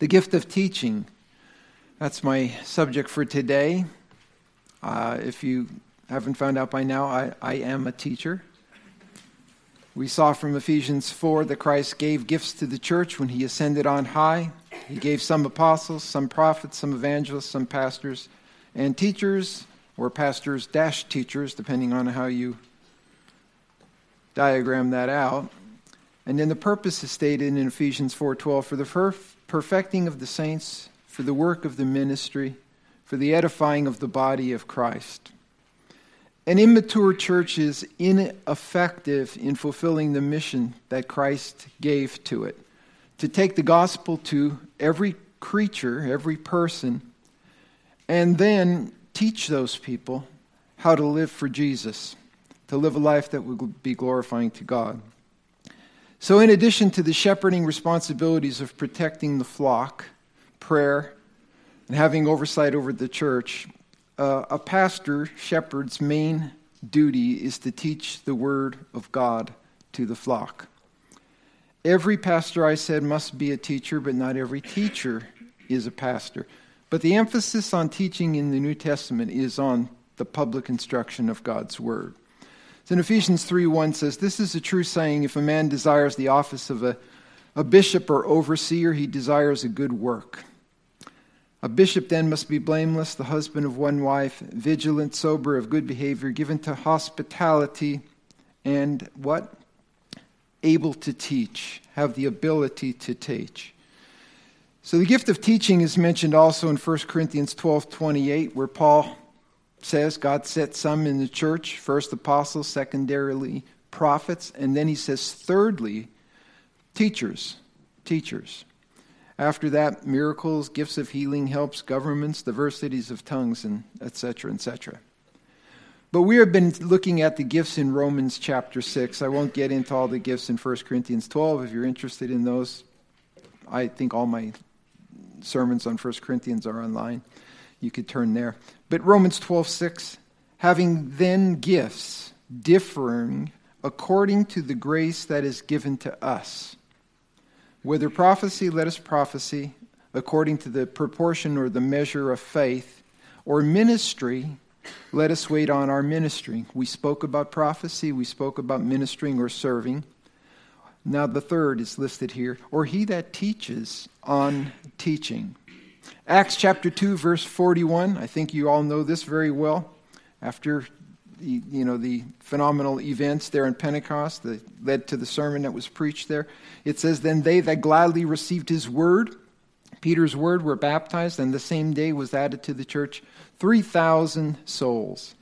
The gift of teaching. That's my subject for today. Uh, if you haven't found out by now, I, I am a teacher. We saw from Ephesians 4 that Christ gave gifts to the church when he ascended on high. He gave some apostles, some prophets, some evangelists, some pastors, and teachers, or pastors dash teachers, depending on how you diagram that out. And then the purpose is stated in Ephesians 4:12 for the perfecting of the saints, for the work of the ministry, for the edifying of the body of Christ. An immature church is ineffective in fulfilling the mission that Christ gave to it to take the gospel to every creature, every person, and then teach those people how to live for Jesus, to live a life that would be glorifying to God. So, in addition to the shepherding responsibilities of protecting the flock, prayer, and having oversight over the church, uh, a pastor, shepherd's main duty is to teach the word of God to the flock. Every pastor, I said, must be a teacher, but not every teacher is a pastor. But the emphasis on teaching in the New Testament is on the public instruction of God's word. So in Ephesians 3 1 says, This is a true saying if a man desires the office of a, a bishop or overseer, he desires a good work. A bishop then must be blameless, the husband of one wife, vigilant, sober, of good behavior, given to hospitality, and what? Able to teach, have the ability to teach. So the gift of teaching is mentioned also in 1 Corinthians 12 28, where Paul says God set some in the church, first apostles, secondarily prophets, and then he says, thirdly, teachers. Teachers. After that, miracles, gifts of healing, helps, governments, diversities of tongues, and etc., etc. But we have been looking at the gifts in Romans chapter 6. I won't get into all the gifts in 1 Corinthians 12. If you're interested in those, I think all my sermons on 1 Corinthians are online. You could turn there. But Romans 12, 6, having then gifts differing according to the grace that is given to us. Whether prophecy, let us prophesy according to the proportion or the measure of faith, or ministry, let us wait on our ministry. We spoke about prophecy, we spoke about ministering or serving. Now, the third is listed here, or he that teaches on teaching. Acts chapter 2, verse 41. I think you all know this very well. After the, you know, the phenomenal events there in Pentecost that led to the sermon that was preached there, it says, Then they that gladly received his word, Peter's word, were baptized, and the same day was added to the church 3,000 souls.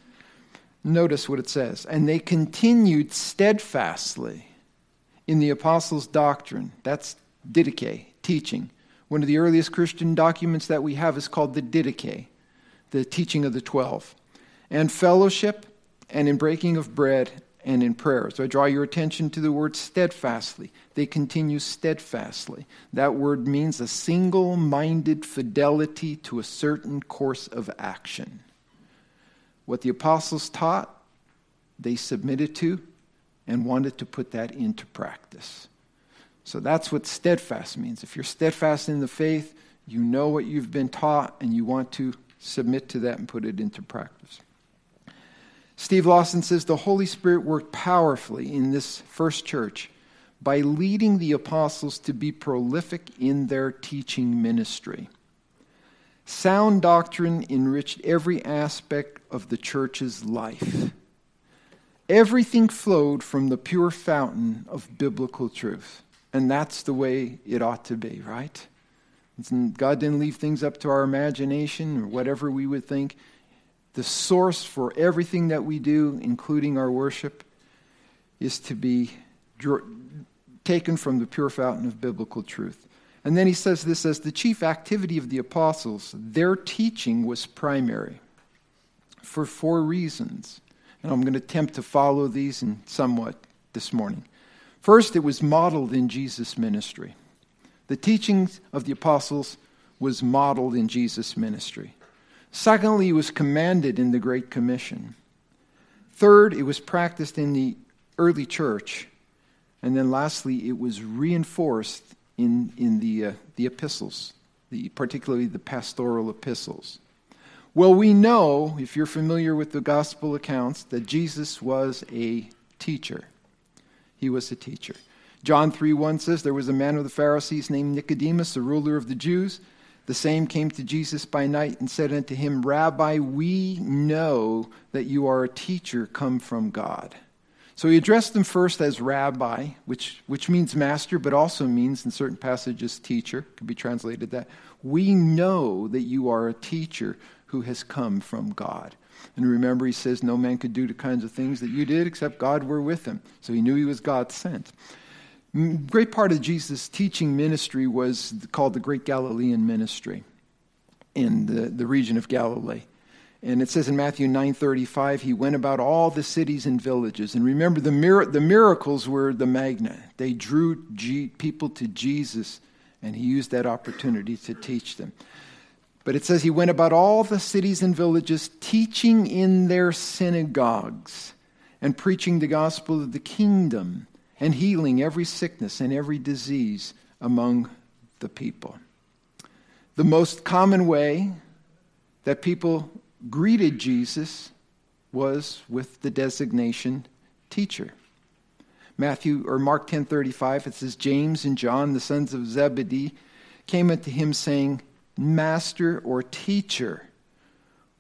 Notice what it says. And they continued steadfastly in the apostles' doctrine. That's didache, teaching one of the earliest Christian documents that we have is called the Didache, the teaching of the twelve, and fellowship, and in breaking of bread, and in prayer. So I draw your attention to the word steadfastly. They continue steadfastly. That word means a single minded fidelity to a certain course of action. What the apostles taught, they submitted to and wanted to put that into practice. So that's what steadfast means. If you're steadfast in the faith, you know what you've been taught and you want to submit to that and put it into practice. Steve Lawson says the Holy Spirit worked powerfully in this first church by leading the apostles to be prolific in their teaching ministry. Sound doctrine enriched every aspect of the church's life. Everything flowed from the pure fountain of biblical truth. And that's the way it ought to be, right? God didn't leave things up to our imagination or whatever we would think. The source for everything that we do, including our worship, is to be taken from the pure fountain of biblical truth. And then he says this as the chief activity of the apostles, their teaching was primary for four reasons. And I'm going to attempt to follow these in somewhat this morning. First, it was modeled in Jesus' ministry. The teachings of the apostles was modeled in Jesus' ministry. Secondly, it was commanded in the Great Commission. Third, it was practiced in the early church. And then lastly, it was reinforced in, in the, uh, the epistles, the, particularly the pastoral epistles. Well, we know, if you're familiar with the gospel accounts, that Jesus was a teacher. He was a teacher. John 3 1 says, There was a man of the Pharisees named Nicodemus, a ruler of the Jews. The same came to Jesus by night and said unto him, Rabbi, we know that you are a teacher come from God. So he addressed them first as rabbi, which, which means master, but also means in certain passages teacher, could be translated that. We know that you are a teacher who has come from God. And remember, he says, No man could do the kinds of things that you did except God were with him. So he knew he was God sent mm, great part of Jesus' teaching ministry was called the Great Galilean Ministry in the, the region of Galilee. And it says in Matthew 9:35, he went about all the cities and villages. And remember, the, mir- the miracles were the magnet. They drew G- people to Jesus, and he used that opportunity to teach them. But it says he went about all the cities and villages, teaching in their synagogues and preaching the gospel of the kingdom and healing every sickness and every disease among the people. The most common way that people greeted Jesus was with the designation teacher. Matthew or Mark 10:35 it says James and John the sons of Zebedee came unto him saying, "Master or teacher,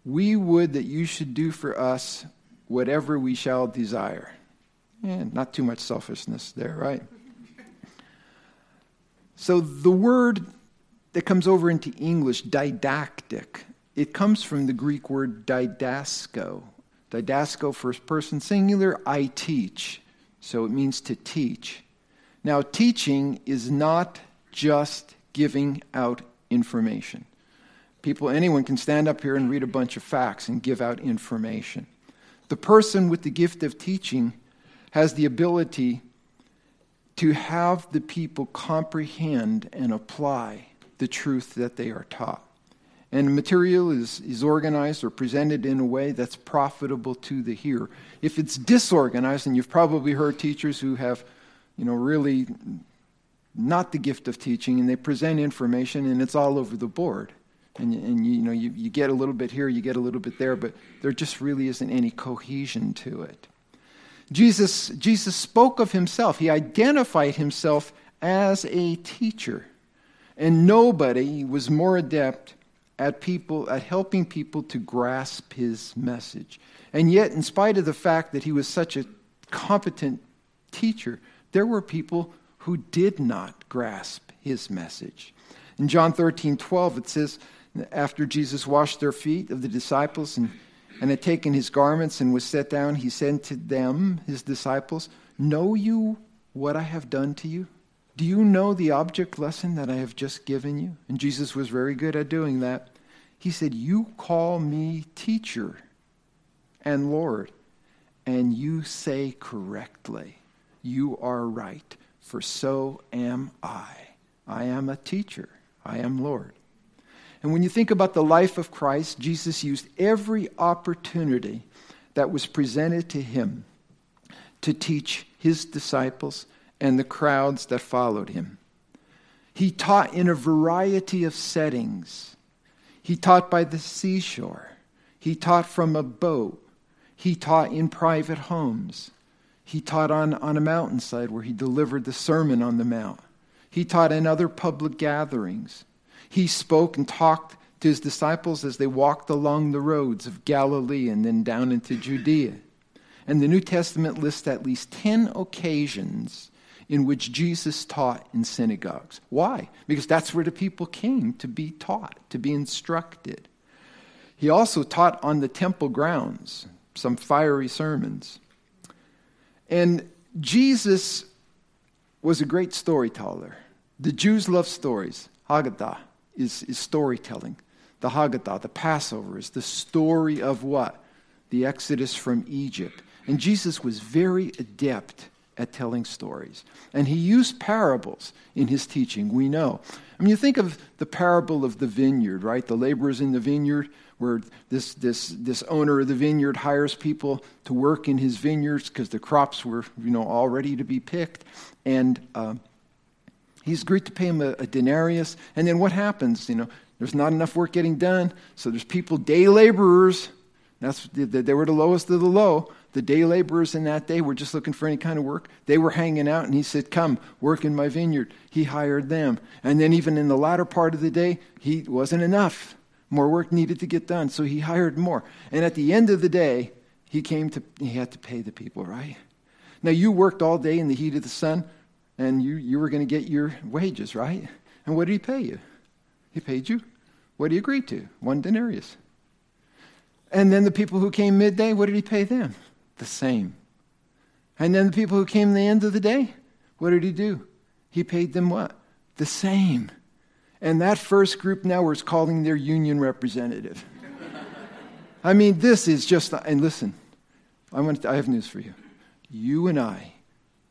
we would that you should do for us whatever we shall desire." Eh, not too much selfishness there, right? So the word that comes over into English, didactic, it comes from the Greek word didasko. Didasko, first person singular, I teach. So it means to teach. Now, teaching is not just giving out information. People, anyone can stand up here and read a bunch of facts and give out information. The person with the gift of teaching has the ability to have the people comprehend and apply the truth that they are taught. And material is, is organized or presented in a way that's profitable to the hearer. If it's disorganized, and you've probably heard teachers who have, you know, really not the gift of teaching, and they present information and it's all over the board. And, and you know, you, you get a little bit here, you get a little bit there, but there just really isn't any cohesion to it. Jesus, Jesus spoke of himself, he identified himself as a teacher. And nobody was more adept at people at helping people to grasp his message. And yet, in spite of the fact that he was such a competent teacher, there were people who did not grasp his message. In John 13, 12, it says, after Jesus washed their feet of the disciples and and had taken his garments and was set down, he said to them, his disciples, Know you what I have done to you? Do you know the object lesson that I have just given you? And Jesus was very good at doing that. He said, You call me teacher and Lord, and you say correctly, You are right, for so am I. I am a teacher, I am Lord. And when you think about the life of Christ, Jesus used every opportunity that was presented to him to teach his disciples and the crowds that followed him. He taught in a variety of settings. He taught by the seashore. He taught from a boat. He taught in private homes. He taught on, on a mountainside where he delivered the Sermon on the Mount. He taught in other public gatherings. He spoke and talked to his disciples as they walked along the roads of Galilee and then down into Judea. And the New Testament lists at least 10 occasions in which Jesus taught in synagogues. Why? Because that's where the people came to be taught, to be instructed. He also taught on the temple grounds, some fiery sermons. And Jesus was a great storyteller. The Jews love stories, Haggadah is, is storytelling. The Haggadah, the Passover, is the story of what? The Exodus from Egypt. And Jesus was very adept at telling stories. And he used parables in his teaching, we know. I mean, you think of the parable of the vineyard, right? The laborers in the vineyard, where this, this, this owner of the vineyard hires people to work in his vineyards because the crops were, you know, all ready to be picked. And uh, He's agreed to pay him a, a denarius. And then what happens? You know, there's not enough work getting done, so there's people, day laborers. That's they were the lowest of the low. The day laborers in that day were just looking for any kind of work. They were hanging out, and he said, "Come, work in my vineyard." He hired them, and then even in the latter part of the day, he wasn't enough. More work needed to get done, so he hired more. And at the end of the day, he came to he had to pay the people, right? Now you worked all day in the heat of the sun, and you, you were going to get your wages, right? And what did he pay you? He paid you what did he agreed to, one denarius. And then the people who came midday, what did he pay them? The same. And then the people who came the end of the day, what did he do? He paid them what? The same. And that first group now was calling their union representative. I mean, this is just, and listen, I, want to, I have news for you. You and I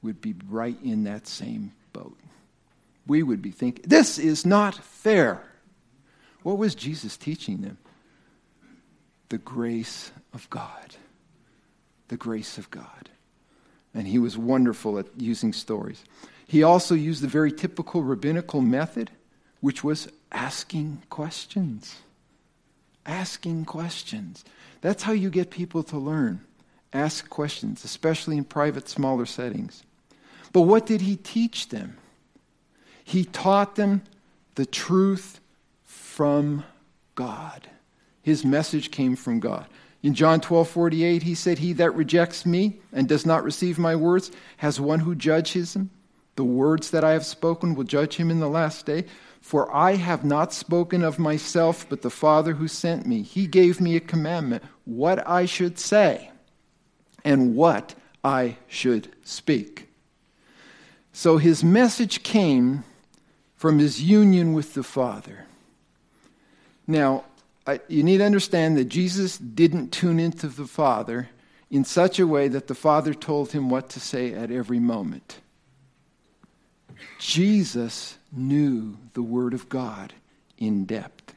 would be right in that same boat. We would be thinking, this is not fair. What was Jesus teaching them? The grace of God. The grace of God. And he was wonderful at using stories. He also used the very typical rabbinical method which was asking questions. Asking questions. That's how you get people to learn. Ask questions, especially in private, smaller settings. But what did he teach them? He taught them the truth from God. His message came from God. In John 12 48, he said, He that rejects me and does not receive my words has one who judges him. The words that I have spoken will judge him in the last day. For I have not spoken of myself, but the Father who sent me. He gave me a commandment what I should say and what I should speak. So his message came from his union with the Father. Now, I, you need to understand that Jesus didn't tune into the Father in such a way that the Father told him what to say at every moment. Jesus knew the Word of God in depth.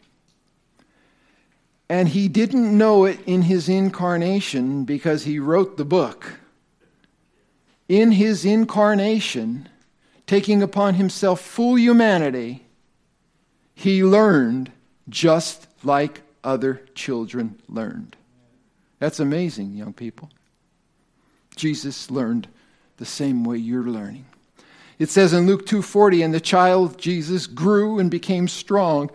And he didn't know it in his incarnation because he wrote the book. In his incarnation, taking upon himself full humanity, he learned just like other children learned. That's amazing, young people. Jesus learned the same way you're learning. It says in Luke 2:40 and the child Jesus grew and became strong.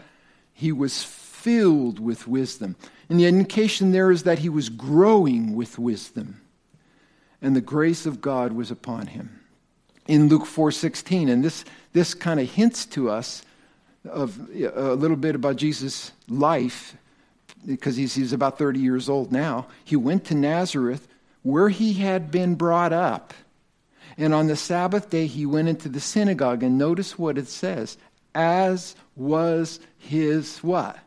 He was filled with wisdom. And the indication there is that he was growing with wisdom. And the grace of God was upon him. In Luke 4:16 and this this kind of hints to us of a little bit about Jesus' life because he's, he's about 30 years old now. He went to Nazareth where he had been brought up and on the Sabbath day, he went into the synagogue, and notice what it says as was his what?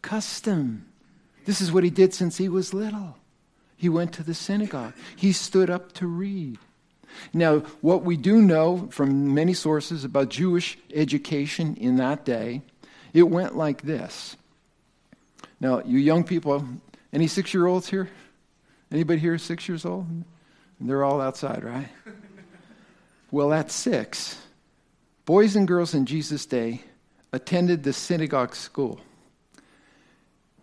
Custom. This is what he did since he was little. He went to the synagogue, he stood up to read. Now, what we do know from many sources about Jewish education in that day, it went like this. Now, you young people, any six year olds here? Anybody here six years old? They're all outside, right? Well, at six, boys and girls in Jesus' day attended the synagogue school.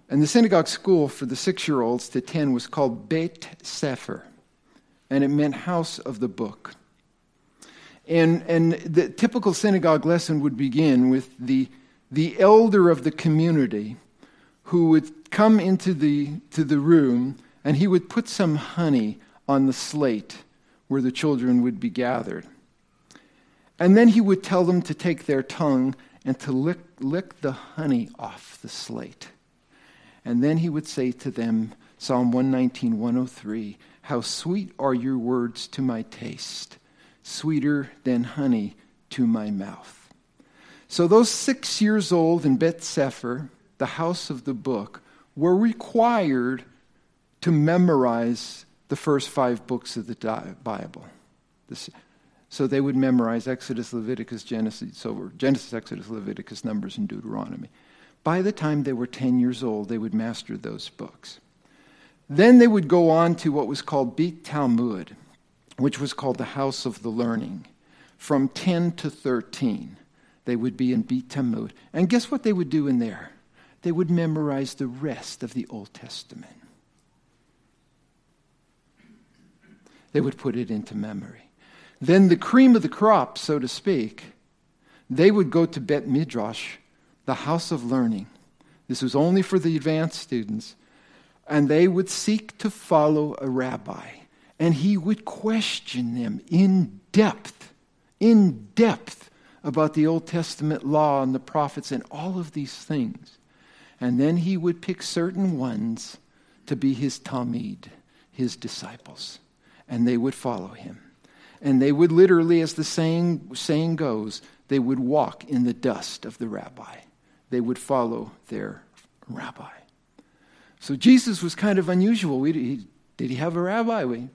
And the synagogue school for the six year olds to 10 was called Beit Sefer, and it meant house of the book. And, and the typical synagogue lesson would begin with the, the elder of the community who would come into the, to the room and he would put some honey on the slate where the children would be gathered. And then he would tell them to take their tongue and to lick, lick the honey off the slate. And then he would say to them, Psalm 119, 103, How sweet are your words to my taste, sweeter than honey to my mouth. So those six years old in Beth Sefer, the house of the book, were required to memorize the first five books of the Bible. So they would memorize Exodus, Leviticus, Genesis, so Genesis, Exodus, Leviticus, Numbers, and Deuteronomy. By the time they were 10 years old, they would master those books. Then they would go on to what was called Beit Talmud, which was called the House of the Learning, from 10 to 13. they would be in Beit Talmud. And guess what they would do in there? They would memorize the rest of the Old Testament. They would put it into memory. Then the cream of the crop, so to speak, they would go to Bet Midrash, the house of learning. This was only for the advanced students. And they would seek to follow a rabbi. And he would question them in depth, in depth about the Old Testament law and the prophets and all of these things. And then he would pick certain ones to be his Talmud, his disciples. And they would follow him. And they would literally, as the saying, saying goes, they would walk in the dust of the rabbi. They would follow their rabbi. So Jesus was kind of unusual. We, he, did he have a rabbi? We,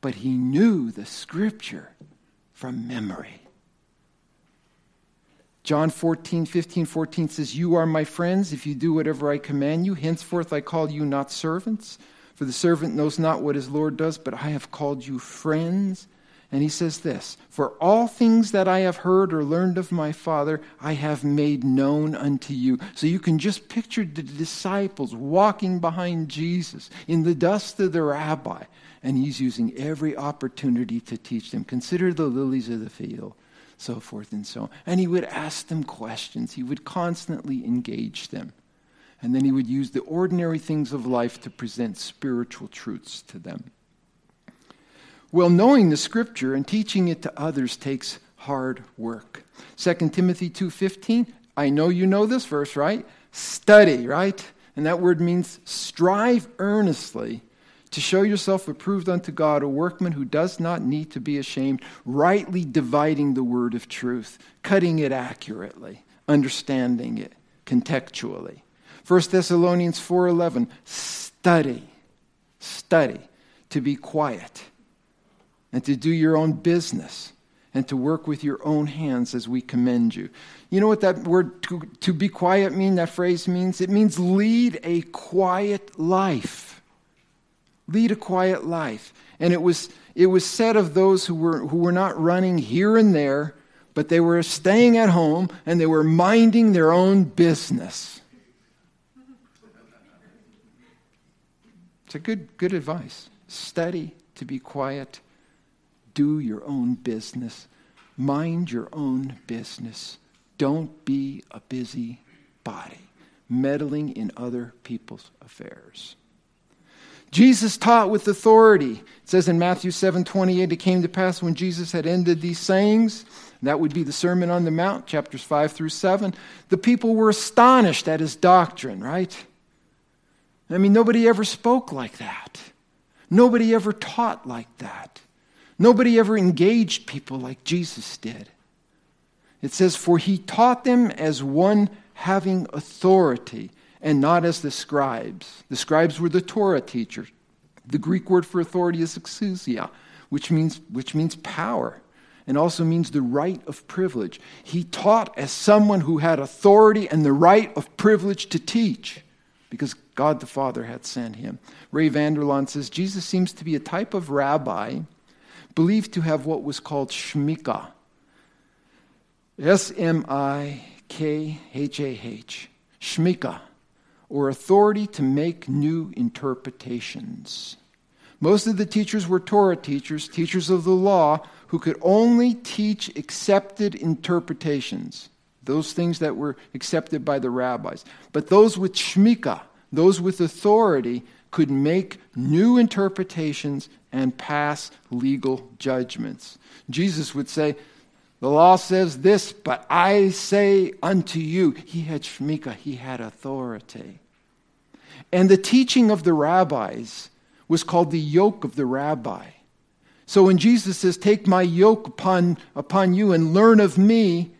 but he knew the scripture from memory. John 14, 15, 14 says, You are my friends if you do whatever I command you. Henceforth I call you not servants, for the servant knows not what his Lord does, but I have called you friends. And he says this For all things that I have heard or learned of my Father, I have made known unto you. So you can just picture the disciples walking behind Jesus in the dust of the rabbi, and he's using every opportunity to teach them. Consider the lilies of the field, so forth and so on. And he would ask them questions, he would constantly engage them. And then he would use the ordinary things of life to present spiritual truths to them. Well, knowing the scripture and teaching it to others takes hard work. 2 Timothy 2:15, I know you know this verse, right? Study, right? And that word means strive earnestly to show yourself approved unto God, a workman who does not need to be ashamed, rightly dividing the word of truth, cutting it accurately, understanding it contextually. 1 Thessalonians 4:11, study, study to be quiet and to do your own business and to work with your own hands as we commend you. You know what that word to, to be quiet mean, that phrase means? It means lead a quiet life. Lead a quiet life. And it was, it was said of those who were, who were not running here and there, but they were staying at home and they were minding their own business. It's a good, good advice. Study to be quiet do your own business. Mind your own business. Don't be a busy body, meddling in other people's affairs. Jesus taught with authority. It says in Matthew 7 28, it came to pass when Jesus had ended these sayings, that would be the Sermon on the Mount, chapters 5 through 7. The people were astonished at his doctrine, right? I mean, nobody ever spoke like that. Nobody ever taught like that. Nobody ever engaged people like Jesus did. It says, For he taught them as one having authority and not as the scribes. The scribes were the Torah teachers. The Greek word for authority is exousia, which means, which means power and also means the right of privilege. He taught as someone who had authority and the right of privilege to teach because God the Father had sent him. Ray Vander Laan says Jesus seems to be a type of rabbi believed to have what was called Shmika. S M I K H A H. Shmika, or authority to make new interpretations. Most of the teachers were Torah teachers, teachers of the law, who could only teach accepted interpretations, those things that were accepted by the rabbis. But those with shmika, those with authority, could make new interpretations and pass legal judgments. Jesus would say, The law says this, but I say unto you. He had shmika, he had authority. And the teaching of the rabbis was called the yoke of the rabbi. So when Jesus says, Take my yoke upon, upon you and learn of me,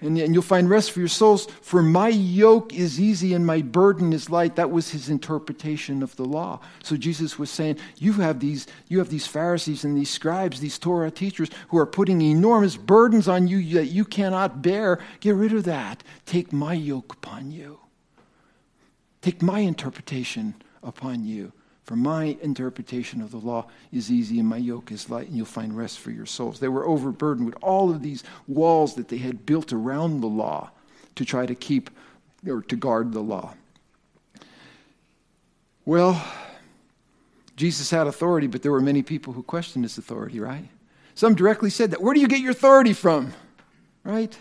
and, and you'll find rest for your souls. For my yoke is easy and my burden is light. That was his interpretation of the law. So Jesus was saying, you have these, you have these Pharisees and these scribes, these Torah teachers who are putting enormous burdens on you that you cannot bear. Get rid of that. Take my yoke upon you. Take my interpretation upon you. For my interpretation of the law is easy and my yoke is light, and you'll find rest for your souls. They were overburdened with all of these walls that they had built around the law to try to keep or to guard the law. Well, Jesus had authority, but there were many people who questioned his authority, right? Some directly said that. Where do you get your authority from? Right?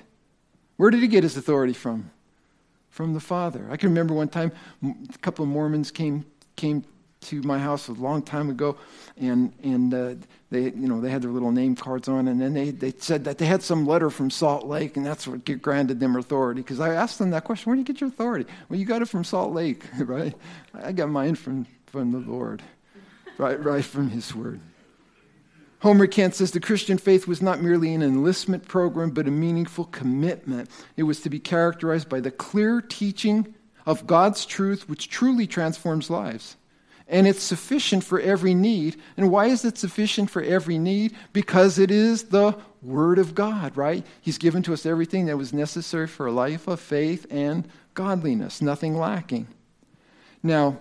Where did he get his authority from? From the Father. I can remember one time a couple of Mormons came came to my house a long time ago, and and uh, they you know they had their little name cards on, and then they they said that they had some letter from Salt Lake, and that's what granted them authority. Because I asked them that question, where do you get your authority? Well, you got it from Salt Lake, right? I got mine from from the Lord, right right from His Word. Homer Kent says the Christian faith was not merely an enlistment program, but a meaningful commitment. It was to be characterized by the clear teaching of God's truth, which truly transforms lives and it's sufficient for every need. And why is it sufficient for every need? Because it is the Word of God, right? He's given to us everything that was necessary for a life of faith and godliness, nothing lacking. Now,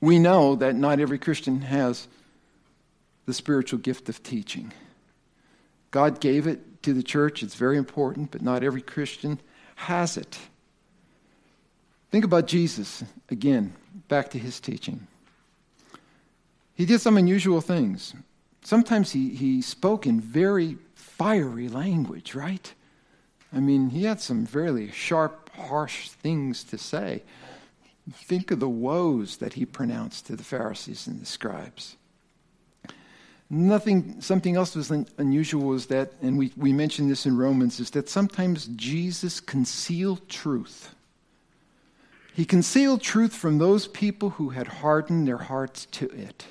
we know that not every Christian has the spiritual gift of teaching. God gave it to the church, it's very important, but not every Christian has it. Think about Jesus again, back to his teaching. He did some unusual things. Sometimes he, he spoke in very fiery language, right? I mean, he had some very sharp, harsh things to say. Think of the woes that he pronounced to the Pharisees and the scribes. Nothing, something else was unusual is that, and we, we mentioned this in Romans, is that sometimes Jesus concealed truth. He concealed truth from those people who had hardened their hearts to it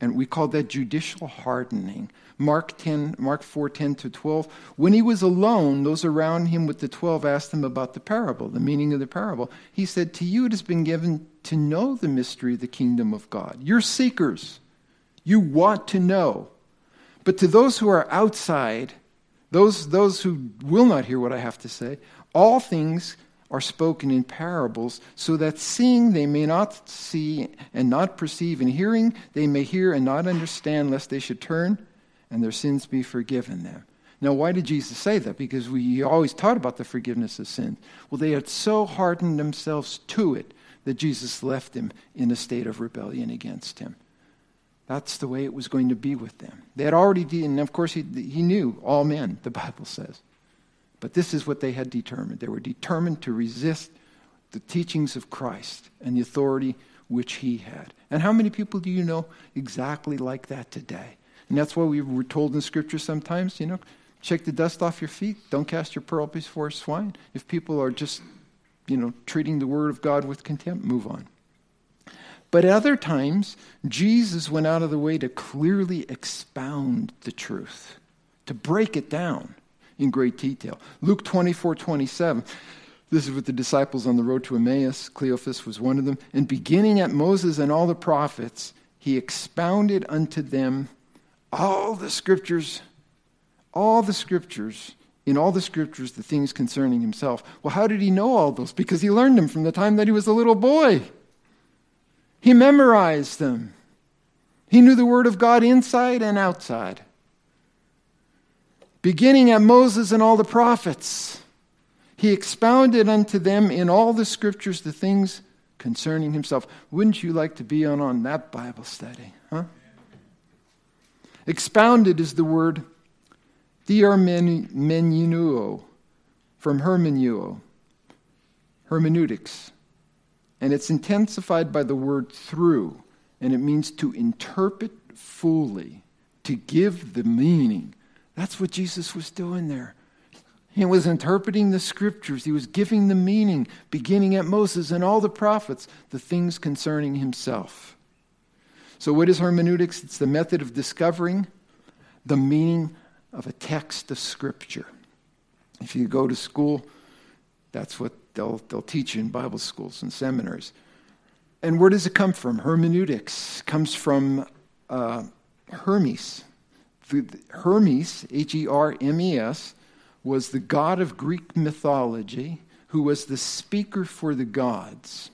and we call that judicial hardening. Mark 10, Mark 4, 10 to 12. When he was alone, those around him with the 12 asked him about the parable, the meaning of the parable. He said, To you it has been given to know the mystery of the kingdom of God. You're seekers. You want to know. But to those who are outside, those, those who will not hear what I have to say, all things are spoken in parables, so that seeing they may not see and not perceive, and hearing they may hear and not understand, lest they should turn and their sins be forgiven them. Now, why did Jesus say that? Because we always taught about the forgiveness of sins. Well, they had so hardened themselves to it that Jesus left them in a state of rebellion against him. That's the way it was going to be with them. They had already, and of course, he, he knew all men, the Bible says. But this is what they had determined. They were determined to resist the teachings of Christ and the authority which he had. And how many people do you know exactly like that today? And that's why we were told in Scripture sometimes, you know, shake the dust off your feet. Don't cast your pearl before swine. If people are just, you know, treating the Word of God with contempt, move on. But at other times, Jesus went out of the way to clearly expound the truth, to break it down in great detail. Luke 24 27. This is with the disciples on the road to Emmaus. Cleophas was one of them. And beginning at Moses and all the prophets, he expounded unto them all the scriptures, all the scriptures, in all the scriptures, the things concerning himself. Well, how did he know all those? Because he learned them from the time that he was a little boy. He memorized them. He knew the Word of God inside and outside beginning at Moses and all the prophets. He expounded unto them in all the scriptures the things concerning himself. Wouldn't you like to be on, on that Bible study? Huh? Expounded is the word diarmenuo from hermenuo, hermeneutics. And it's intensified by the word through, and it means to interpret fully, to give the meaning that's what Jesus was doing there. He was interpreting the scriptures. He was giving the meaning, beginning at Moses and all the prophets, the things concerning himself. So, what is hermeneutics? It's the method of discovering the meaning of a text of scripture. If you go to school, that's what they'll, they'll teach you in Bible schools and seminaries. And where does it come from? Hermeneutics comes from uh, Hermes, Hermes, H E R M E S, was the god of Greek mythology who was the speaker for the gods.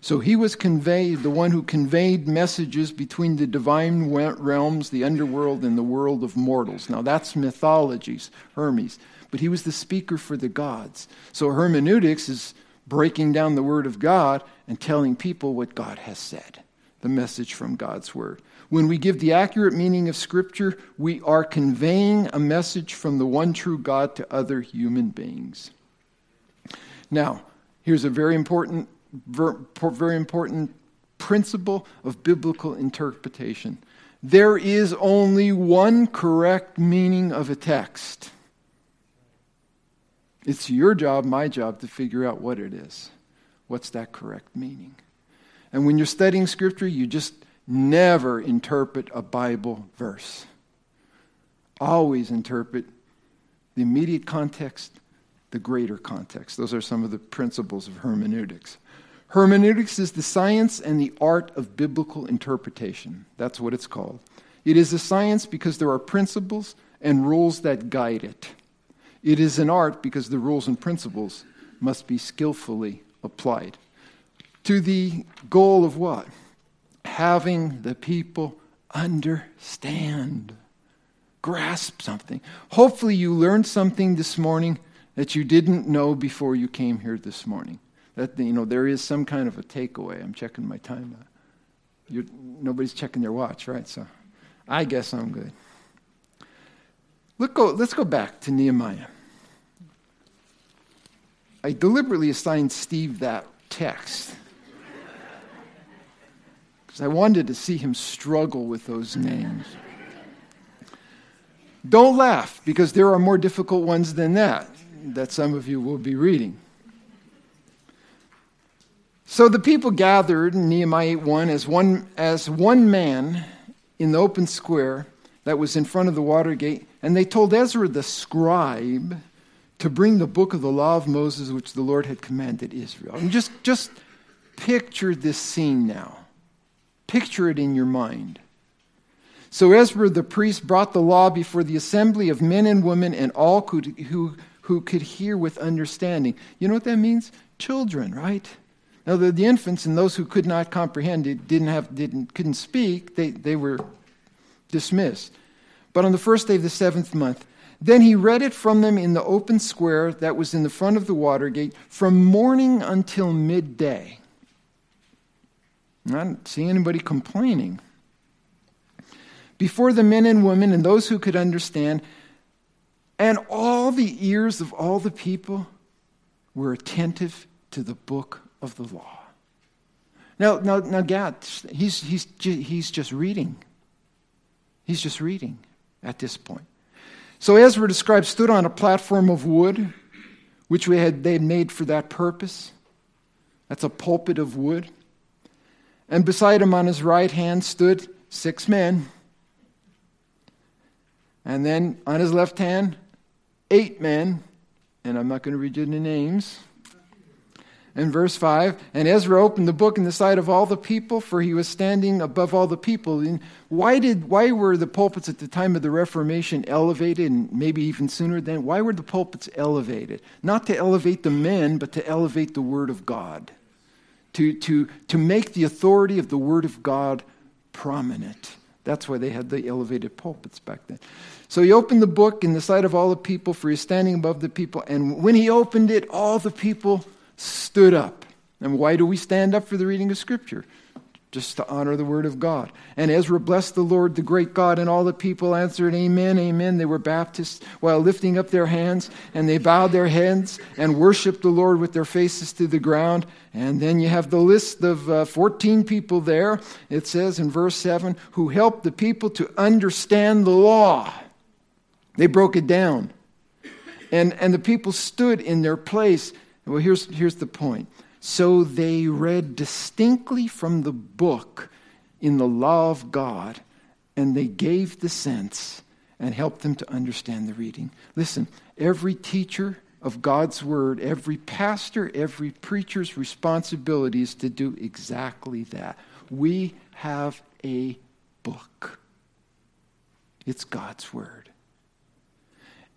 So he was conveyed, the one who conveyed messages between the divine realms, the underworld, and the world of mortals. Now that's mythologies, Hermes. But he was the speaker for the gods. So hermeneutics is breaking down the word of God and telling people what God has said, the message from God's word. When we give the accurate meaning of Scripture, we are conveying a message from the one true God to other human beings. Now, here's a very important, very important principle of biblical interpretation. There is only one correct meaning of a text. It's your job, my job, to figure out what it is. What's that correct meaning? And when you're studying Scripture, you just never interpret a Bible verse. Always interpret the immediate context, the greater context. Those are some of the principles of hermeneutics. Hermeneutics is the science and the art of biblical interpretation. That's what it's called. It is a science because there are principles and rules that guide it. It is an art because the rules and principles must be skillfully applied. To the goal of what? Having the people understand, grasp something. Hopefully, you learned something this morning that you didn't know before you came here this morning. That you know there is some kind of a takeaway. I'm checking my time. You're, nobody's checking their watch, right? So, I guess I'm good. Let's go, let's go back to Nehemiah. I deliberately assigned Steve that text because I wanted to see him struggle with those names. Don't laugh, because there are more difficult ones than that, that some of you will be reading. So the people gathered in Nehemiah 8 1 as one, as one man in the open square that was in front of the water gate, and they told Ezra the scribe to bring the book of the law of Moses, which the Lord had commanded Israel. And just, just picture this scene now. Picture it in your mind. So Ezra the priest brought the law before the assembly of men and women and all who, who could hear with understanding. You know what that means? Children, right? Now, the, the infants and those who could not comprehend it, didn't have, didn't, couldn't speak, they, they were dismissed. But on the first day of the seventh month, then he read it from them in the open square that was in the front of the water gate from morning until midday. I don't see anybody complaining. Before the men and women and those who could understand, and all the ears of all the people were attentive to the book of the law. Now, now, now Gad, he's, he's, he's just reading. He's just reading at this point. So Ezra described stood on a platform of wood, which we had, they had made for that purpose. That's a pulpit of wood. And beside him on his right hand stood six men. And then on his left hand, eight men. And I'm not going to read you the names. In verse 5, and Ezra opened the book in the sight of all the people, for he was standing above all the people. And why, did, why were the pulpits at the time of the Reformation elevated, and maybe even sooner then? Why were the pulpits elevated? Not to elevate the men, but to elevate the Word of God to, to, to make the authority of the Word of God prominent. That's why they had the elevated pulpits back then. So he opened the book in the sight of all the people, for he's standing above the people. And when he opened it, all the people stood up. And why do we stand up for the reading of Scripture? just to honor the word of God. And Ezra blessed the Lord, the great God, and all the people answered, Amen, Amen. They were Baptists while lifting up their hands, and they bowed their heads and worshiped the Lord with their faces to the ground. And then you have the list of uh, 14 people there. It says in verse 7 who helped the people to understand the law. They broke it down. And, and the people stood in their place. Well, here's, here's the point so they read distinctly from the book in the law of God, and they gave the sense and helped them to understand the reading. Listen, every teacher of God's word, every pastor, every preacher's responsibility is to do exactly that. We have a book, it's God's word.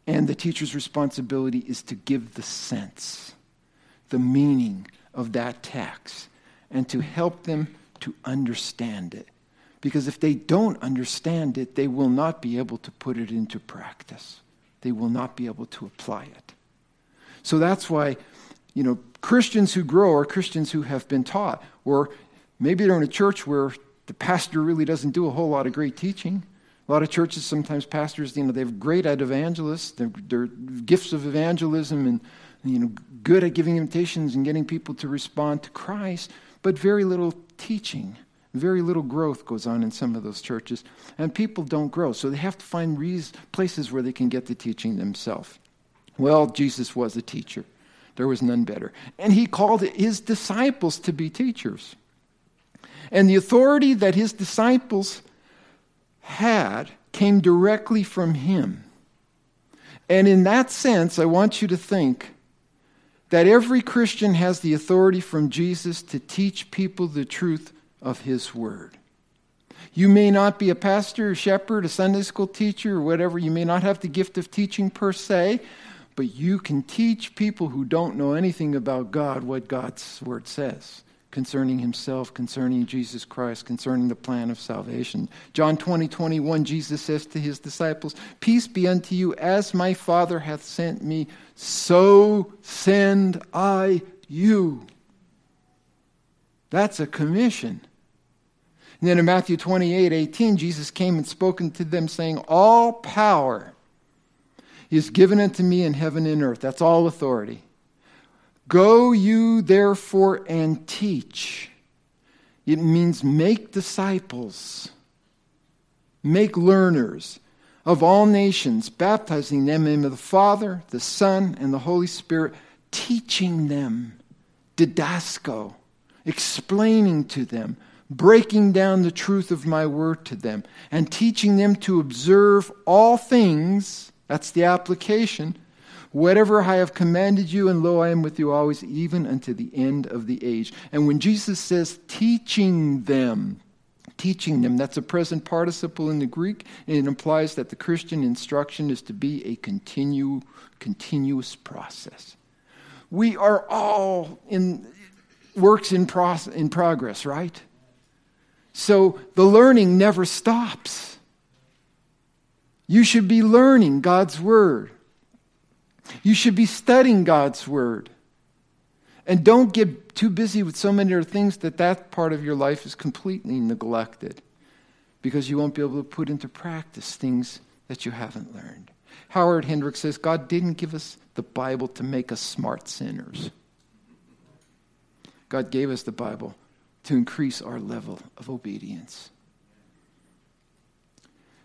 And the teacher's responsibility is to give the sense, the meaning, of that text and to help them to understand it. Because if they don't understand it, they will not be able to put it into practice. They will not be able to apply it. So that's why, you know, Christians who grow are Christians who have been taught. Or maybe they're in a church where the pastor really doesn't do a whole lot of great teaching. A lot of churches, sometimes pastors, you know, they're great at evangelists. They're, they're gifts of evangelism and, you know, good at giving invitations and getting people to respond to Christ, but very little teaching. Very little growth goes on in some of those churches, and people don't grow. So they have to find places where they can get the teaching themselves. Well, Jesus was a teacher. There was none better. And he called his disciples to be teachers. And the authority that his disciples had came directly from him. And in that sense, I want you to think that every Christian has the authority from Jesus to teach people the truth of his word. You may not be a pastor, a shepherd, a Sunday school teacher, or whatever. You may not have the gift of teaching per se, but you can teach people who don't know anything about God what God's word says concerning himself, concerning Jesus Christ, concerning the plan of salvation. John 20, 21, Jesus says to his disciples, Peace be unto you, as my Father hath sent me, so send I you. That's a commission. And then in Matthew 28, 18, Jesus came and spoken to them, saying, All power is given unto me in heaven and earth. That's all authority. Go you therefore and teach. It means make disciples, make learners of all nations, baptizing them in the name of the Father, the Son, and the Holy Spirit, teaching them, didasko, explaining to them, breaking down the truth of my word to them, and teaching them to observe all things. That's the application Whatever I have commanded you, and lo, I am with you always, even unto the end of the age. And when Jesus says teaching them, teaching them, that's a present participle in the Greek, and it implies that the Christian instruction is to be a continue, continuous process. We are all in works in, process, in progress, right? So the learning never stops. You should be learning God's Word. You should be studying God's Word. And don't get too busy with so many other things that that part of your life is completely neglected because you won't be able to put into practice things that you haven't learned. Howard Hendricks says God didn't give us the Bible to make us smart sinners. God gave us the Bible to increase our level of obedience.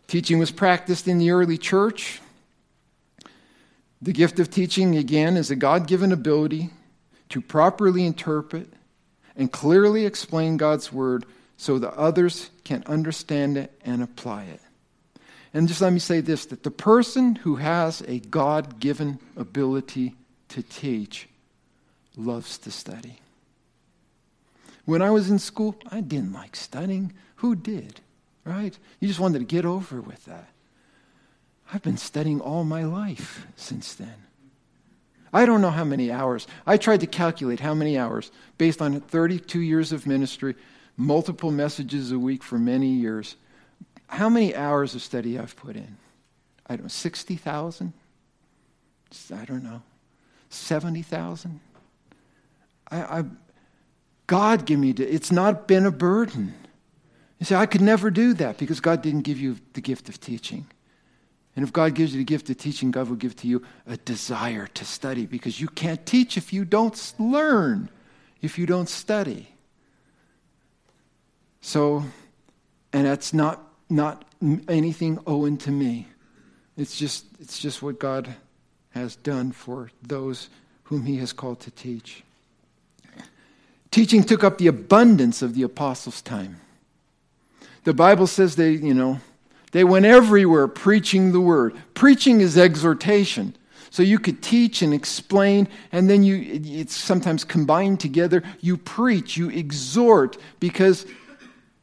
Teaching was practiced in the early church. The gift of teaching, again, is a God given ability to properly interpret and clearly explain God's word so that others can understand it and apply it. And just let me say this that the person who has a God given ability to teach loves to study. When I was in school, I didn't like studying. Who did? Right? You just wanted to get over with that. I've been studying all my life since then. I don't know how many hours. I tried to calculate how many hours based on 32 years of ministry, multiple messages a week for many years. How many hours of study I've put in? I don't know, 60,000? I don't know. 70,000? I, I, God give me, it's not been a burden. You say, I could never do that because God didn't give you the gift of teaching. And if God gives you the gift of teaching, God will give to you a desire to study because you can't teach if you don't learn, if you don't study. So, and that's not, not anything owing to me. It's just, it's just what God has done for those whom He has called to teach. Teaching took up the abundance of the apostles' time. The Bible says they, you know, they went everywhere preaching the word. Preaching is exhortation. So you could teach and explain, and then you it's sometimes combined together. You preach, you exhort, because,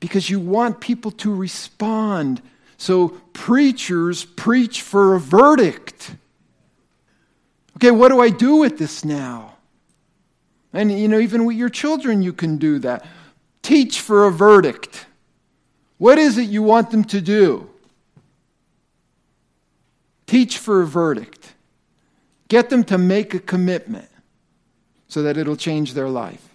because you want people to respond. So preachers preach for a verdict. Okay, what do I do with this now? And, you know, even with your children, you can do that. Teach for a verdict. What is it you want them to do? Teach for a verdict. Get them to make a commitment so that it'll change their life.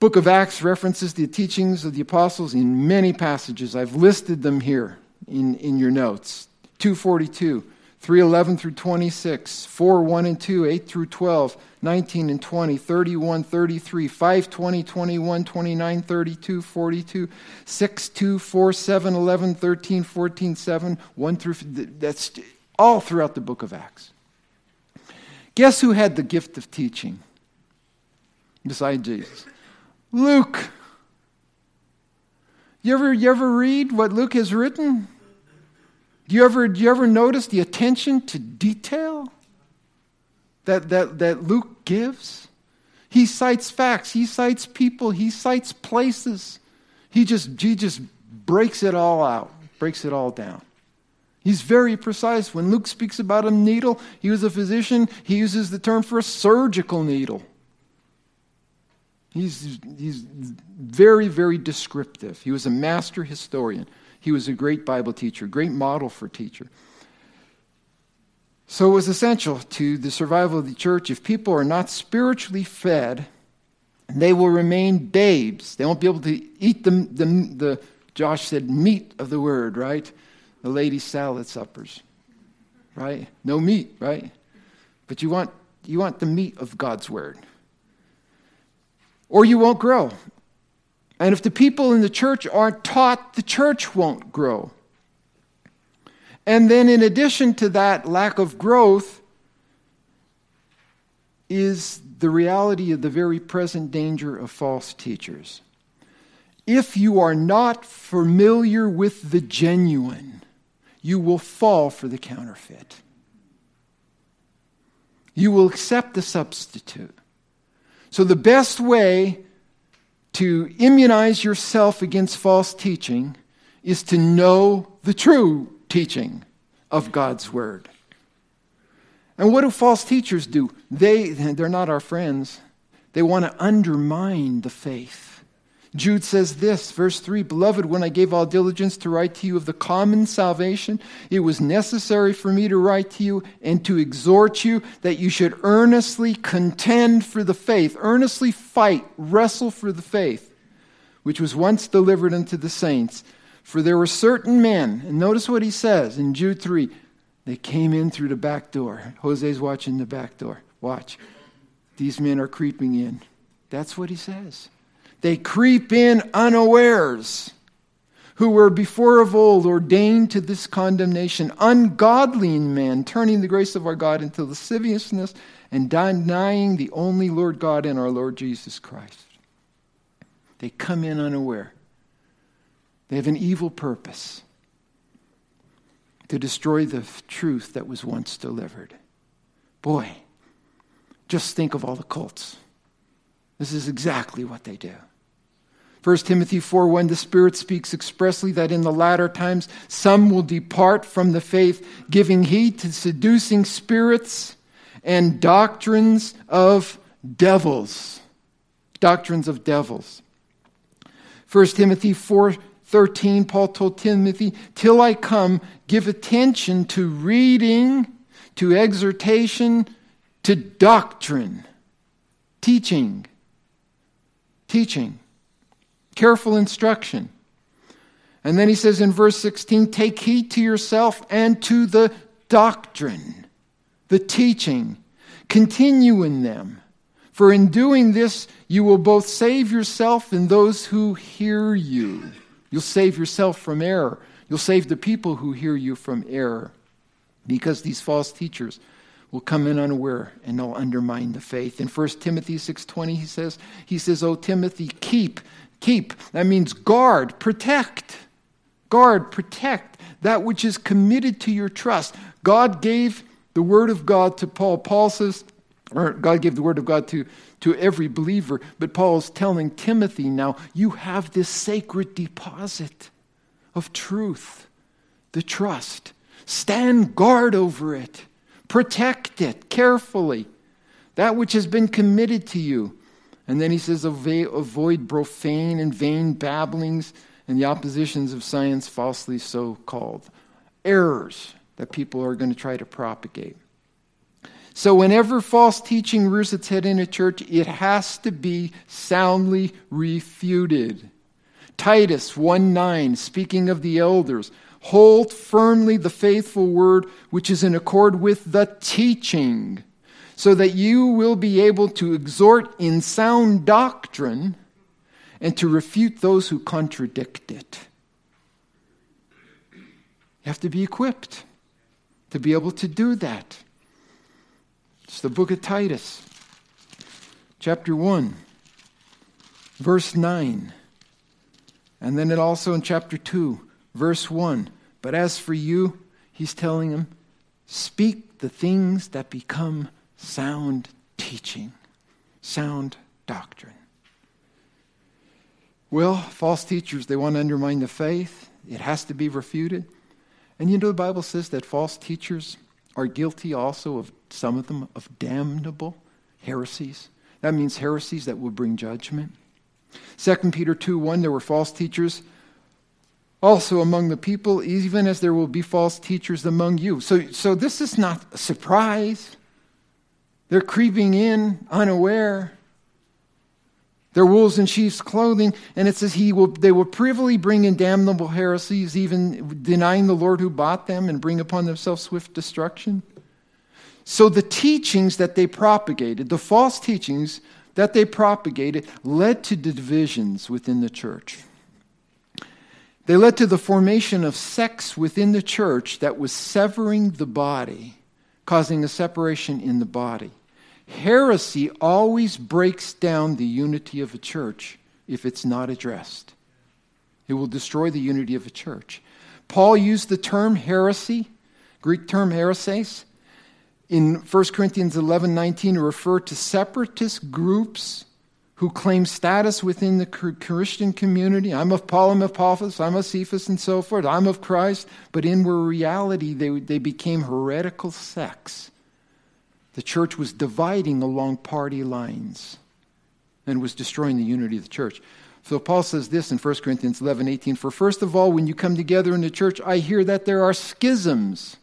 Book of Acts references the teachings of the apostles in many passages. I've listed them here in, in your notes. 242, 311 through 26, 4, 1 and 2, 8 through 12, 19 and 20, 31, 33, 5, 20, 21, 29, 32, 42, 6, 2, 4, 7, 11, 13, 14, 7, 1 through, that's all throughout the book of Acts. Guess who had the gift of teaching besides Jesus? Luke. You ever, you ever read what Luke has written? Do you ever, do you ever notice the attention to detail that, that, that Luke gives? He cites facts, he cites people, he cites places. He just, he just breaks it all out, breaks it all down. He's very precise. When Luke speaks about a needle, he was a physician, he uses the term for a surgical needle. He's, he's very, very descriptive. He was a master historian. He was a great Bible teacher, great model for teacher. So it was essential to the survival of the church. If people are not spiritually fed, they will remain babes. They won't be able to eat the, the, the Josh said, meat of the word, right? the ladies' salad suppers, right? No meat, right? But you want, you want the meat of God's word. Or you won't grow. And if the people in the church aren't taught, the church won't grow. And then, in addition to that lack of growth, is the reality of the very present danger of false teachers. If you are not familiar with the genuine, you will fall for the counterfeit. You will accept the substitute. So, the best way to immunize yourself against false teaching is to know the true teaching of God's Word. And what do false teachers do? They, they're not our friends. They want to undermine the faith. Jude says this, verse 3 Beloved, when I gave all diligence to write to you of the common salvation, it was necessary for me to write to you and to exhort you that you should earnestly contend for the faith, earnestly fight, wrestle for the faith, which was once delivered unto the saints. For there were certain men, and notice what he says in Jude 3 they came in through the back door. Jose's watching the back door. Watch. These men are creeping in. That's what he says. They creep in unawares, who were before of old ordained to this condemnation, ungodly men, turning the grace of our God into lasciviousness and denying the only Lord God and our Lord Jesus Christ. They come in unaware. They have an evil purpose to destroy the truth that was once delivered. Boy, just think of all the cults. This is exactly what they do. 1 Timothy 4 1, the Spirit speaks expressly that in the latter times some will depart from the faith, giving heed to seducing spirits and doctrines of devils. Doctrines of devils. 1 Timothy 4 13, Paul told Timothy, Till I come, give attention to reading, to exhortation, to doctrine, teaching. Teaching careful instruction. And then he says in verse 16, take heed to yourself and to the doctrine, the teaching. Continue in them. For in doing this, you will both save yourself and those who hear you. You'll save yourself from error. You'll save the people who hear you from error. Because these false teachers will come in unaware and they'll undermine the faith. In 1 Timothy 6:20 he says, he says, "O Timothy, keep Keep. That means guard, protect. Guard, protect that which is committed to your trust. God gave the word of God to Paul. Paul says, or God gave the word of God to, to every believer, but Paul is telling Timothy now, you have this sacred deposit of truth, the trust. Stand guard over it, protect it carefully. that which has been committed to you. And then he says, avoid profane and vain babblings and the oppositions of science falsely so called. Errors that people are going to try to propagate. So, whenever false teaching rears its head in a church, it has to be soundly refuted. Titus 1 9, speaking of the elders, hold firmly the faithful word which is in accord with the teaching, so that you will be able to exhort in sound doctrine and to refute those who contradict it. You have to be equipped to be able to do that. It's the book of Titus, chapter 1, verse 9. And then it also in chapter 2, verse 1. But as for you, he's telling them, speak the things that become sound teaching, sound doctrine. Well, false teachers, they want to undermine the faith. It has to be refuted. And you know, the Bible says that false teachers are guilty also of some of them of damnable heresies. That means heresies that will bring judgment. 2 Peter 2 1, there were false teachers also among the people, even as there will be false teachers among you. So, so this is not a surprise. They're creeping in unaware. They're wolves in sheep's clothing, and it says he will, they will privily bring in damnable heresies, even denying the Lord who bought them, and bring upon themselves swift destruction. So the teachings that they propagated, the false teachings, that they propagated led to divisions within the church. They led to the formation of sects within the church that was severing the body, causing a separation in the body. Heresy always breaks down the unity of a church if it's not addressed. It will destroy the unity of a church. Paul used the term heresy, Greek term hereses, in 1 Corinthians 11 19 to refer to separatist groups who claim status within the Christian community. I'm of Paul, I'm of Apollos, I'm of Cephas, and so forth. I'm of Christ. But in reality, they, they became heretical sects. The church was dividing along party lines and was destroying the unity of the church. So Paul says this in 1 Corinthians 11 18 For first of all, when you come together in the church, I hear that there are schisms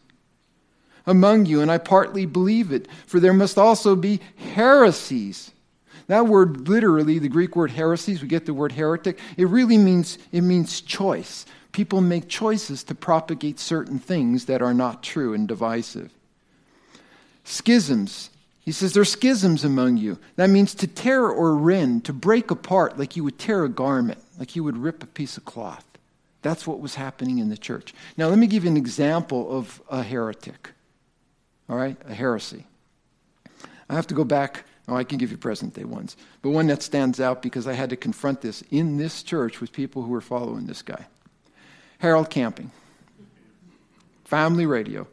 among you, and I partly believe it, for there must also be heresies. That word literally, the Greek word heresies, we get the word heretic, it really means it means choice. People make choices to propagate certain things that are not true and divisive. Schisms. He says there's schisms among you. That means to tear or rend, to break apart like you would tear a garment, like you would rip a piece of cloth. That's what was happening in the church. Now, let me give you an example of a heretic all right, a heresy. I have to go back. Oh, I can give you present day ones, but one that stands out because I had to confront this in this church with people who were following this guy. Harold Camping, family radio.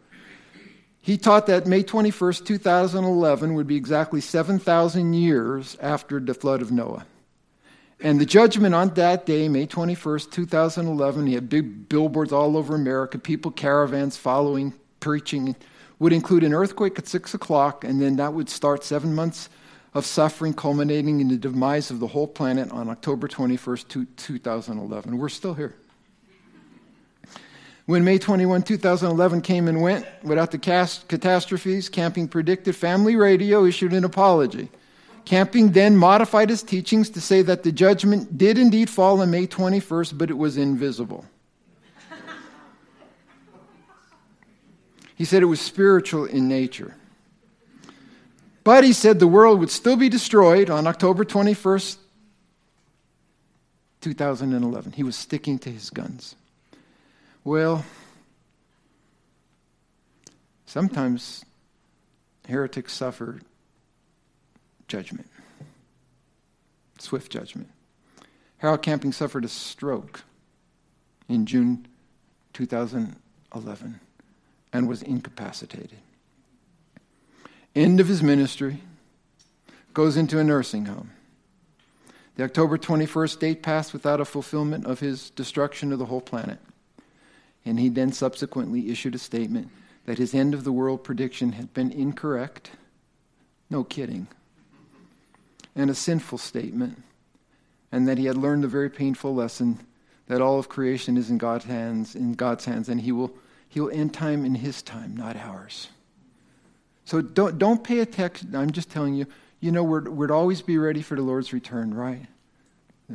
He taught that May 21st, 2011 would be exactly 7,000 years after the flood of Noah. And the judgment on that day, May 21st, 2011, he had big billboards all over America, people, caravans following, preaching would include an earthquake at 6 o'clock, and then that would start seven months of suffering, culminating in the demise of the whole planet on October 21st, 2011. We're still here. When May 21, 2011 came and went without the catastrophes, Camping predicted family radio issued an apology. Camping then modified his teachings to say that the judgment did indeed fall on May 21st, but it was invisible. He said it was spiritual in nature. But he said the world would still be destroyed on October 21st, 2011. He was sticking to his guns. Well, sometimes heretics suffer judgment, swift judgment. Harold Camping suffered a stroke in June 2011 and was incapacitated. End of his ministry, goes into a nursing home. The October 21st date passed without a fulfillment of his destruction of the whole planet. And he then subsequently issued a statement that his end of the world prediction had been incorrect, No kidding. And a sinful statement. And that he had learned the very painful lesson that all of creation is in God's hands, in God's hands, and he will, he will end time in his time, not ours. So don't, don't pay attention. I'm just telling you, you know, we're, we'd always be ready for the Lord's return, right?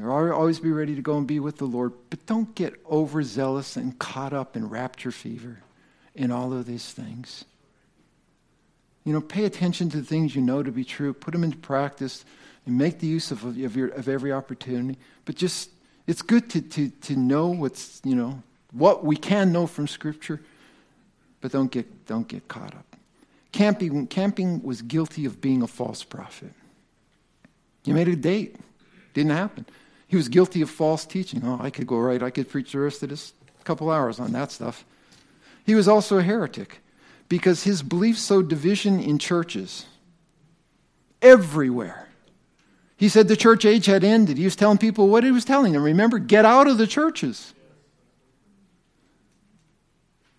Always be ready to go and be with the Lord. But don't get overzealous and caught up in rapture fever in all of these things. You know, pay attention to the things you know to be true, put them into practice, and make the use of, of, your, of every opportunity. But just, it's good to, to, to know what's, you know, what we can know from Scripture, but don't get, don't get caught up. Camping, camping was guilty of being a false prophet. You made a date. Didn't happen. He was guilty of false teaching. Oh, I could go right. I could preach the rest of this couple hours on that stuff. He was also a heretic because his beliefs sowed division in churches everywhere. He said the church age had ended. He was telling people what he was telling them. Remember, get out of the churches.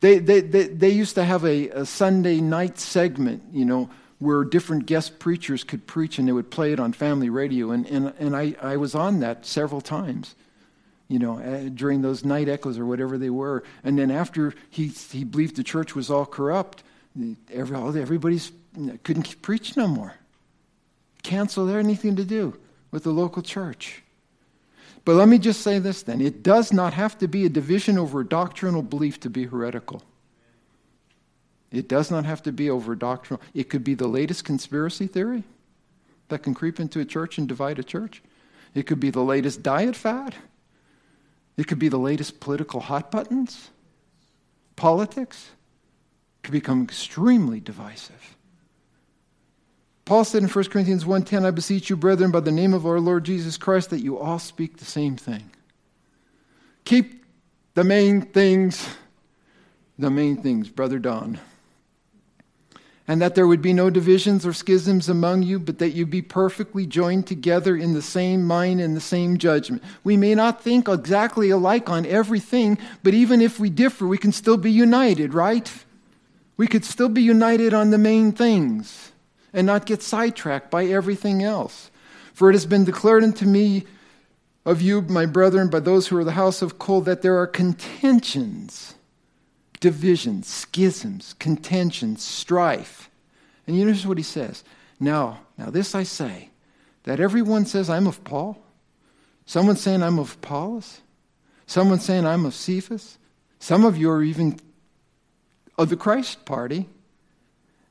They, they, they, they used to have a, a Sunday night segment, you know, where different guest preachers could preach and they would play it on family radio. And, and, and I, I was on that several times, you know, uh, during those night echoes or whatever they were. And then after he, he believed the church was all corrupt, every, everybody's couldn't preach no more. Cancel anything to do with the local church. But let me just say this then it does not have to be a division over a doctrinal belief to be heretical. It does not have to be over doctrinal. It could be the latest conspiracy theory that can creep into a church and divide a church. It could be the latest diet fad. It could be the latest political hot buttons. Politics could become extremely divisive. Paul said in 1 Corinthians 1:10, I beseech you, brethren, by the name of our Lord Jesus Christ, that you all speak the same thing. Keep the main things, the main things, Brother Don and that there would be no divisions or schisms among you, but that you be perfectly joined together in the same mind and the same judgment. We may not think exactly alike on everything, but even if we differ, we can still be united, right? We could still be united on the main things and not get sidetracked by everything else. For it has been declared unto me of you, my brethren, by those who are the house of Chloe, that there are contentions divisions, schisms, contentions, strife. And you notice what he says. Now, now this I say, that everyone says I'm of Paul. Someone saying I'm of Apollos, Someone saying I'm of Cephas. Some of you are even of the Christ party.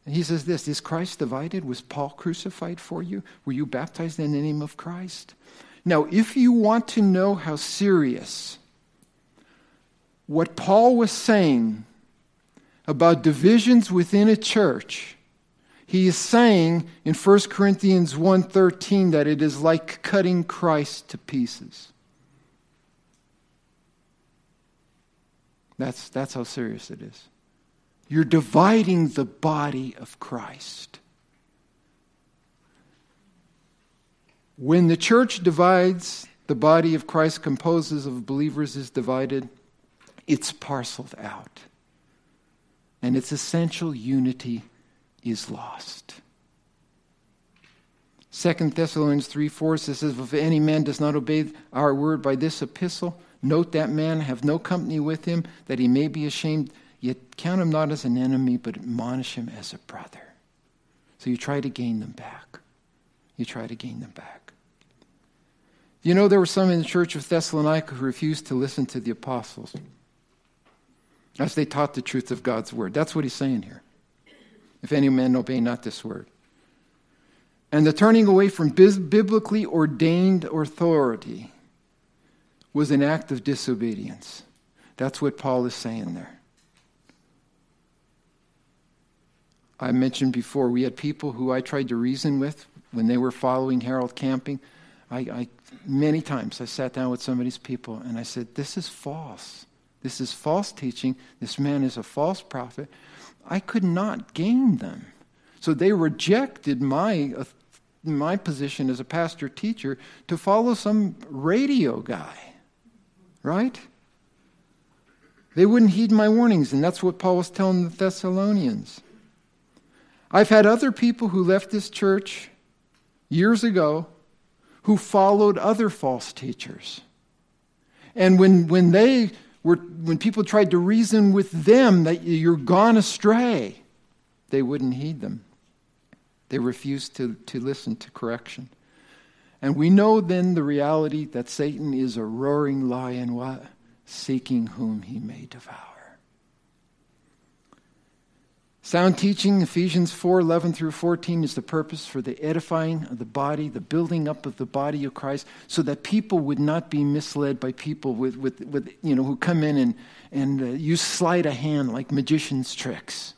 And he says this Is Christ divided? Was Paul crucified for you? Were you baptized in the name of Christ? Now, if you want to know how serious what Paul was saying about divisions within a church, he is saying in 1 Corinthians 1:13 that it is like cutting Christ to pieces. That's, that's how serious it is. You're dividing the body of Christ. When the church divides, the body of Christ composes of believers is divided it's parceled out. And its essential unity is lost. 2 Thessalonians 3 4 says, If any man does not obey our word by this epistle, note that man, have no company with him, that he may be ashamed, yet count him not as an enemy, but admonish him as a brother. So you try to gain them back. You try to gain them back. You know, there were some in the church of Thessalonica who refused to listen to the apostles as they taught the truth of God's word. That's what he's saying here. If any man obey not this word. And the turning away from biblically ordained authority was an act of disobedience. That's what Paul is saying there. I mentioned before, we had people who I tried to reason with when they were following Harold Camping. I, I, many times I sat down with some of these people and I said, This is false. This is false teaching. This man is a false prophet. I could not gain them. So they rejected my, my position as a pastor teacher to follow some radio guy, right? They wouldn't heed my warnings, and that's what Paul was telling the Thessalonians. I've had other people who left this church years ago who followed other false teachers. And when, when they were, when people tried to reason with them that you're gone astray, they wouldn't heed them. They refused to, to listen to correction. And we know then the reality that Satan is a roaring lion, what? Seeking whom he may devour. Sound teaching, Ephesians 4 11 through 14, is the purpose for the edifying of the body, the building up of the body of Christ, so that people would not be misled by people with, with, with you know, who come in and, and uh, use sleight of hand like magician's tricks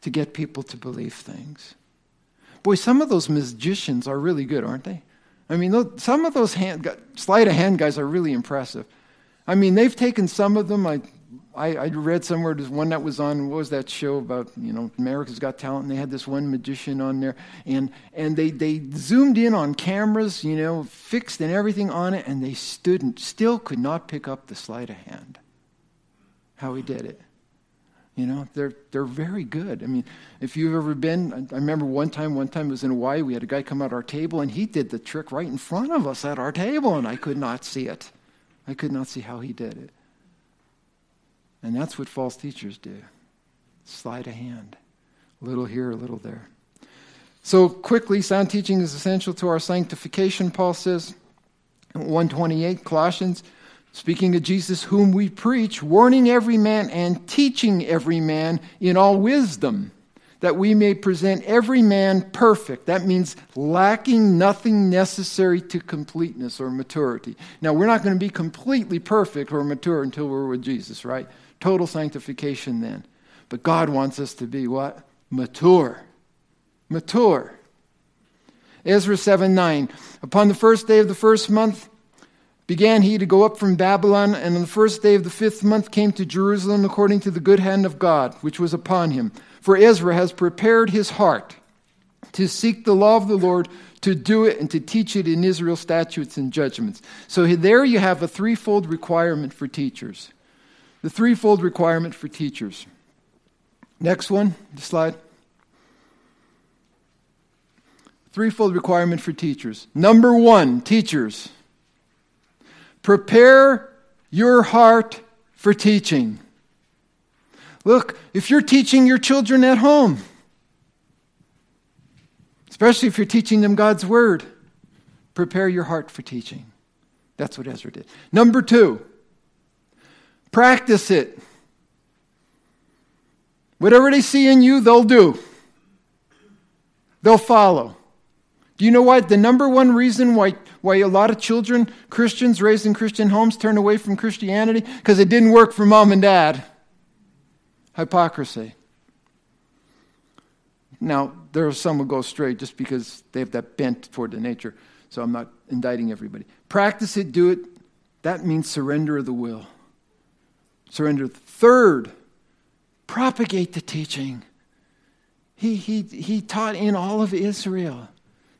to get people to believe things. Boy, some of those magicians are really good, aren't they? I mean, some of those hand, sleight of hand guys are really impressive. I mean, they've taken some of them. I, I, I, read somewhere there's one that was on what was that show about you know America's Got Talent, and they had this one magician on there, and and they they zoomed in on cameras, you know, fixed and everything on it, and they stood and still could not pick up the sleight of hand. How he did it. You know, they're, they're very good. I mean, if you've ever been, I remember one time, one time it was in Hawaii, we had a guy come at our table and he did the trick right in front of us at our table and I could not see it. I could not see how he did it. And that's what false teachers do sleight of hand, a little here, a little there. So, quickly, sound teaching is essential to our sanctification, Paul says. 128, Colossians. Speaking of Jesus, whom we preach, warning every man and teaching every man in all wisdom, that we may present every man perfect. That means lacking nothing necessary to completeness or maturity. Now, we're not going to be completely perfect or mature until we're with Jesus, right? Total sanctification then. But God wants us to be what? Mature. Mature. Ezra 7 9. Upon the first day of the first month, began he to go up from Babylon, and on the first day of the fifth month came to Jerusalem according to the good hand of God, which was upon him. For Ezra has prepared his heart to seek the law of the Lord, to do it, and to teach it in Israel statutes and judgments. So there you have a threefold requirement for teachers. The threefold requirement for teachers. Next one, the slide. Threefold requirement for teachers. Number one, teachers Prepare your heart for teaching. Look, if you're teaching your children at home, especially if you're teaching them God's Word, prepare your heart for teaching. That's what Ezra did. Number two, practice it. Whatever they see in you, they'll do, they'll follow. Do you know what? The number one reason why, why a lot of children, Christians raised in Christian homes, turn away from Christianity? Because it didn't work for mom and dad. Hypocrisy. Now, there are some who go straight just because they have that bent toward the nature. So I'm not indicting everybody. Practice it, do it. That means surrender of the will. Surrender. Third, propagate the teaching. He, he, he taught in all of Israel.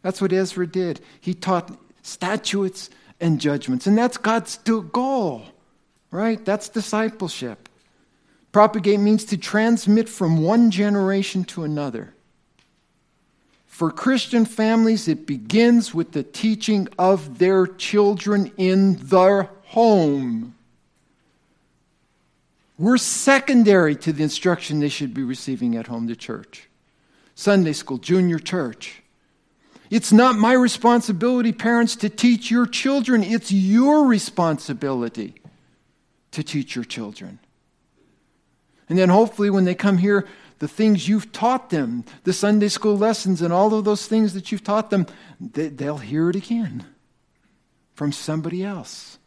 That's what Ezra did. He taught statutes and judgments. And that's God's goal, right? That's discipleship. Propagate means to transmit from one generation to another. For Christian families, it begins with the teaching of their children in their home. We're secondary to the instruction they should be receiving at home to church. Sunday school, junior church. It's not my responsibility, parents, to teach your children. It's your responsibility to teach your children. And then hopefully, when they come here, the things you've taught them, the Sunday school lessons, and all of those things that you've taught them, they'll hear it again from somebody else.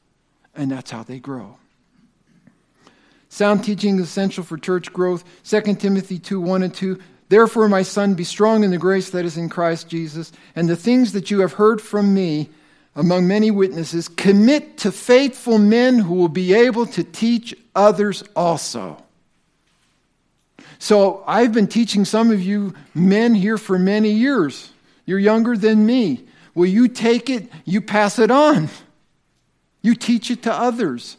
And that's how they grow. Sound teaching is essential for church growth. 2 Timothy 2 1 and 2 Therefore, my son, be strong in the grace that is in Christ Jesus, and the things that you have heard from me among many witnesses, commit to faithful men who will be able to teach others also. So, I've been teaching some of you men here for many years. You're younger than me. Will you take it? You pass it on. You teach it to others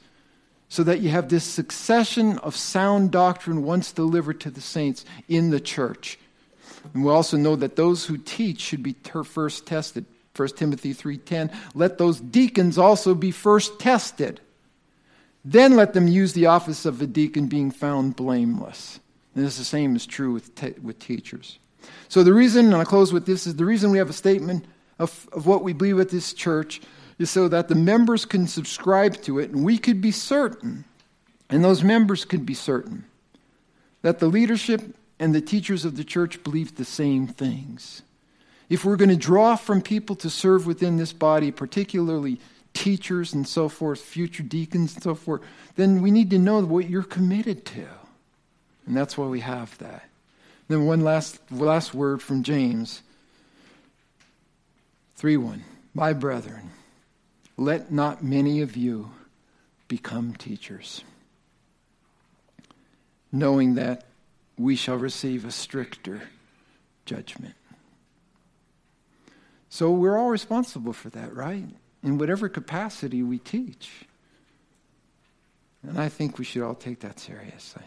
so that you have this succession of sound doctrine once delivered to the saints in the church. And we also know that those who teach should be first tested. 1 Timothy 3:10, let those deacons also be first tested. Then let them use the office of a deacon being found blameless. And this is the same is true with, te- with teachers. So the reason, and I'll close with this, is the reason we have a statement of, of what we believe at this church is so that the members can subscribe to it and we could be certain, and those members could be certain, that the leadership and the teachers of the church believe the same things. If we're going to draw from people to serve within this body, particularly teachers and so forth, future deacons and so forth, then we need to know what you're committed to. And that's why we have that. Then one last, last word from James 3 1. My brethren, let not many of you become teachers, knowing that we shall receive a stricter judgment. So we're all responsible for that, right? In whatever capacity we teach. And I think we should all take that seriously.